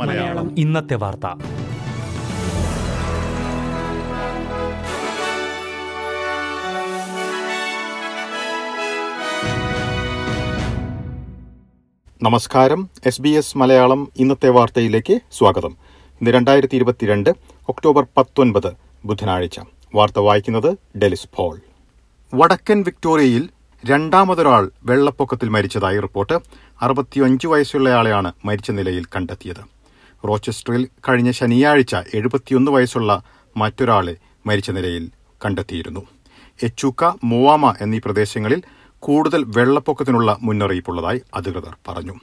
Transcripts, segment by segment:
മലയാളം. ഇന്നത്തെ വാർത്ത. നമസ്കാരം. എസ് ബി എസ് മലയാളം ഇന്നത്തെ വാർത്തയിലേക്ക് സ്വാഗതം. ഇന്ന് രണ്ടായിരത്തി ഇരുപത്തിരണ്ട് ഒക്ടോബർ പത്തൊൻപത് ബുധനാഴ്ച. വാർത്ത വായിക്കുന്നത് ഡെലിസ് പോൾ. വടക്കൻ വിക്ടോറിയയിൽ രണ്ടാമതൊരാൾ വെള്ളപ്പൊക്കത്തിൽ മരിച്ചതായി റിപ്പോർട്ട്. അറുപത്തിയഞ്ച് വയസ്സുള്ളയാളെയാണ് മരിച്ച നിലയിൽ കണ്ടെത്തിയത്. റോച്ചസ്റ്ററിൽ കഴിഞ്ഞ ശനിയാഴ്ച എഴുപത്തിയൊന്ന് വയസ്സുള്ള മറ്റൊരാളെ മരിച്ച നിലയിൽ കണ്ടെത്തിയിരുന്നു. എച്ചൂക്ക മൂവാമ എന്നീ പ്രദേശങ്ങളിൽ കൂടുതൽ വെള്ളപ്പൊക്കത്തിനുള്ള മുന്നറിയിപ്പുള്ളതായി അധികൃതർ പറഞ്ഞു.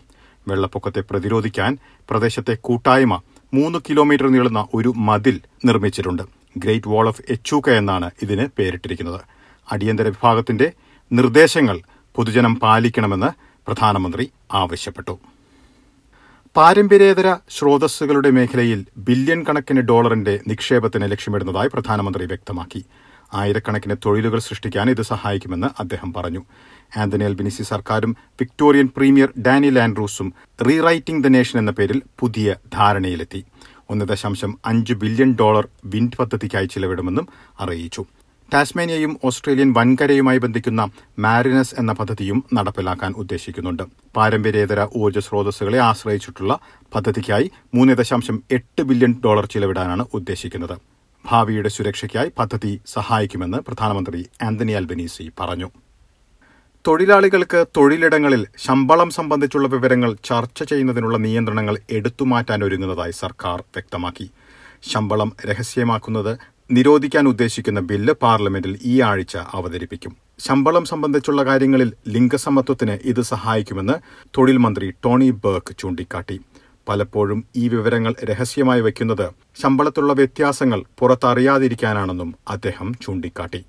വെള്ളപ്പൊക്കത്തെ പ്രതിരോധിക്കാൻ പ്രദേശത്തെ കൂട്ടായ്മ മൂന്ന് കിലോമീറ്റർ നീളുന്ന ഒരു മതിൽ നിർമ്മിച്ചിട്ടുണ്ട്. ഗ്രേറ്റ് വാൾ ഓഫ് എച്ചൂക്ക എന്നാണ് ഇതിന് പേരിട്ടിരിക്കുന്നത്. അടിയന്തര വിഭാഗത്തിന്റെ നിർദ്ദേശങ്ങൾ പൊതുജനം പാലിക്കണമെന്ന് പ്രധാനമന്ത്രി ആവശ്യപ്പെട്ടു. പാരമ്പര്യേതര സ്രോതസ്സുകളുടെ മേഖലയിൽ ബില്യൺ കണക്കിന് ഡോളറിന്റെ നിക്ഷേപത്തിന് ലക്ഷ്യമിടുന്നതായി പ്രധാനമന്ത്രി വ്യക്തമാക്കി. ആയിരക്കണക്കിന് തൊഴിലുകൾ സൃഷ്ടിക്കാൻ ഇത് സഹായിക്കുമെന്ന് അദ്ദേഹം പറഞ്ഞു. ആന്റണി അൽബിനിസി സർക്കാരും വിക്ടോറിയൻ പ്രീമിയർ ഡാനി ആൻഡ്രൂസും റീറൈറ്റിംഗ് ദ നേഷൻ എന്ന പേരിൽ പുതിയ ധാരണയിലെത്തി. ഒന്ന് ദശാംശം അഞ്ച് ബില്യൺ ഡോളർ വിൻഡ് പദ്ധതിക്കായി ചിലവിടുമെന്നും അറിയിച്ചു. ടാസ്മേനിയയും ഓസ്ട്രേലിയൻ വൻകരയുമായി ബന്ധിക്കുന്ന മാരിനസ് എന്ന പദ്ധതിയും നടപ്പിലാക്കാൻ ഉദ്ദേശിക്കുന്നുണ്ട്. പാരമ്പര്യേതര ഊർജ സ്രോതസ്സുകളെ ആശ്രയിച്ചിട്ടുള്ള പദ്ധതിക്കായി മൂന്ന് ദശാംശം എട്ട് ബില്യൺ ഡോളർ ചിലവിടാനാണ് ഉദ്ദേശിക്കുന്നത്. ഭാവിയുടെ സുരക്ഷയ്ക്കായി പദ്ധതി സഹായിക്കുമെന്ന് പ്രധാനമന്ത്രി ആന്റണി അൽബനീസി പറഞ്ഞു. തൊഴിലാളികൾക്ക് തൊഴിലിടങ്ങളിൽ ശമ്പളം സംബന്ധിച്ചുള്ള വിവരങ്ങൾ ചർച്ച ചെയ്യുന്നതിനുള്ള നിയന്ത്രണങ്ങൾ എടുത്തുമാറ്റാൻ ഒരുങ്ങുന്നതായി സർക്കാർ വ്യക്തമാക്കി. ശമ്പളം രഹസ്യമാക്കുന്നത് നിരോധിക്കാൻ ഉദ്ദേശിക്കുന്ന ബില്ല് പാർലമെന്റിൽ ഈ ആഴ്ച അവതരിപ്പിക്കും. ശമ്പളം സംബന്ധിച്ചുള്ള കാര്യങ്ങളിൽ ലിംഗസമത്വത്തിന് ഇത് സഹായിക്കുമെന്ന് തൊഴിൽ മന്ത്രി ടോണി ബർക്ക് ചൂണ്ടിക്കാട്ടി. പലപ്പോഴും ഈ വിവരങ്ങൾ രഹസ്യമായി വയ്ക്കുന്നത് ശമ്പളത്തുള്ള വ്യത്യാസങ്ങൾ പുറത്തറിയാതിരിക്കാനാണെന്നും അദ്ദേഹം ചൂണ്ടിക്കാട്ടി.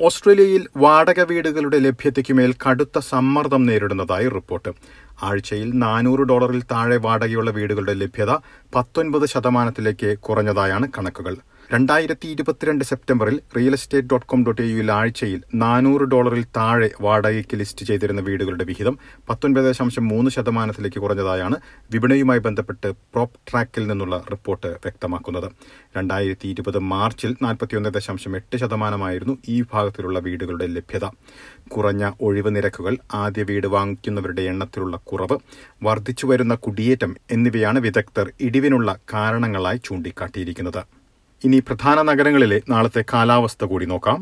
ഓസ്ട്രേലിയയിൽ വാടക വീടുകളുടെ ലഭ്യതയ്ക്കുമേൽ കടുത്ത സമ്മർദ്ദം നേരിടുന്നതായി റിപ്പോർട്ട്. ആഴ്ചയിൽ നാനൂറ് ഡോളറിൽ താഴെ വാടകയുള്ള വീടുകളുടെ ലഭ്യത പത്തൊൻപത് ശതമാനത്തിലേക്ക് കുറഞ്ഞതായാണ് കണക്കുകൾ. രണ്ടായിരത്തി ഇരുപത്തിരണ്ട് സെപ്റ്റംബറിൽ real estate dot com dot എയുയിൽ ആഴ്ചയിൽ നാനൂറ് ഡോളറിൽ താഴെ വാടകയ്ക്ക് ലിസ്റ്റ് ചെയ്തിരുന്ന വീടുകളുടെ വിഹിതം പത്തൊൻപത് ദശാംശം മൂന്ന് ശതമാനത്തിലേക്ക് കുറഞ്ഞതായാണ് വിപണിയുമായി ബന്ധപ്പെട്ട് പ്രോപ്പ് ട്രാക്കിൽ നിന്നുള്ള റിപ്പോർട്ട് വ്യക്തമാക്കുന്നത്. രണ്ടായിരത്തി ഇരുപത് മാർച്ചിൽ നാൽപ്പത്തിയൊന്ന് ദശാംശം എട്ട് ശതമാനമായിരുന്നു ഈ വിഭാഗത്തിലുള്ള വീടുകളുടെ ലഭ്യത. കുറഞ്ഞ ഒഴിവ് നിരക്കുകൾ ആദ്യ വീട് വാങ്ങിക്കുന്നവരുടെ എണ്ണത്തിലുള്ള കുറവ് വർദ്ധിച്ചുവരുന്ന കുടിയേറ്റം എന്നിവയാണ് വിദഗ്ധർ ഇടിവിനുള്ള കാരണങ്ങളായി ചൂണ്ടിക്കാട്ടിയിരിക്കുന്നത്. ഇനി പ്രധാന നഗരങ്ങളിലെ നാളത്തെ കാലാവസ്ഥ കൂടി നോക്കാം.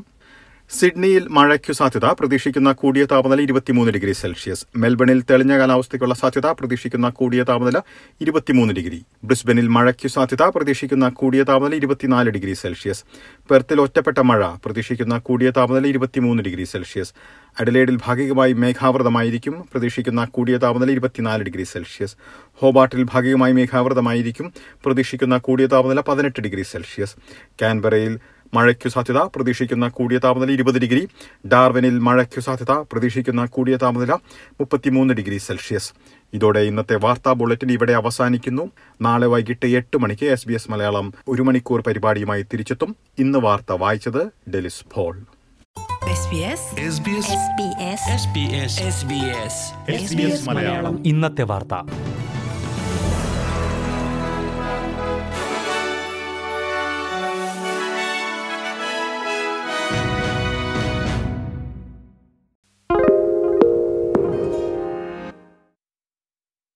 സിഡ്നിയിൽ മഴയ്ക്കു സാധ്യത പ്രതീക്ഷിക്കുന്ന കൂടിയ താപനില ഇരുപത്തിമൂന്ന് ഡിഗ്രി സെൽഷ്യസ്. മെൽബണിൽ തെളിഞ്ഞ കാലാവസ്ഥയ്ക്കുള്ള സാധ്യത പ്രതീക്ഷിക്കുന്ന കൂടിയ താപനില ഇരുപത്തിമൂന്ന് ഡിഗ്രി. ബ്രിസ്ബനിൽ മഴയ്ക്കു സാധ്യത പ്രതീക്ഷിക്കുന്ന കൂടിയ താപനില ഇരുപത്തിനാല് ഡിഗ്രി സെൽഷ്യസ്. പെർത്തിൽ ഒറ്റപ്പെട്ട മഴ പ്രതീക്ഷിക്കുന്ന കൂടിയ താപനില ഇരുപത്തിമൂന്ന് ഡിഗ്രി സെൽഷ്യസ്. അഡലേഡിൽ ഭാഗികമായി മേഘാവൃതമായിരിക്കും പ്രതീക്ഷിക്കുന്ന കൂടിയ താപനില ഇരുപത്തിനാല് ഡിഗ്രി സെൽഷ്യസ്. ഹോബാട്ടിൽ ഭാഗികമായി മേഘാവൃതമായിരിക്കും പ്രതീക്ഷിക്കുന്ന കൂടിയ താപനില പതിനെട്ട് ഡിഗ്രി സെൽഷ്യസ്. കാൻബറയിൽ മഴയ്ക്കു സാധ്യത പ്രതീക്ഷിക്കുന്ന കൂടിയ താപനില ഇരുപത് ഡിഗ്രി. ഡാർവിനിൽ മഴയ്ക്കു സാധ്യത പ്രതീക്ഷിക്കുന്ന കൂടിയ താപനില മുപ്പത്തിമൂന്ന് ഡിഗ്രി സെൽഷ്യസ്. ഇതോടെ ഇന്നത്തെ വാർത്താ ബുള്ളറ്റിൻ ഇവിടെ അവസാനിക്കുന്നു. നാളെ വൈകിട്ട് എട്ട് മണിക്ക് എസ് ബി എസ് മലയാളം ഒരു മണിക്കൂർ പരിപാടിയുമായി തിരിച്ചെത്തും. ഇന്ന് വാർത്ത വായിച്ചത് ഡെലിസ് ഫോൾ SBS ഇന്നത്തെ വാർത്ത.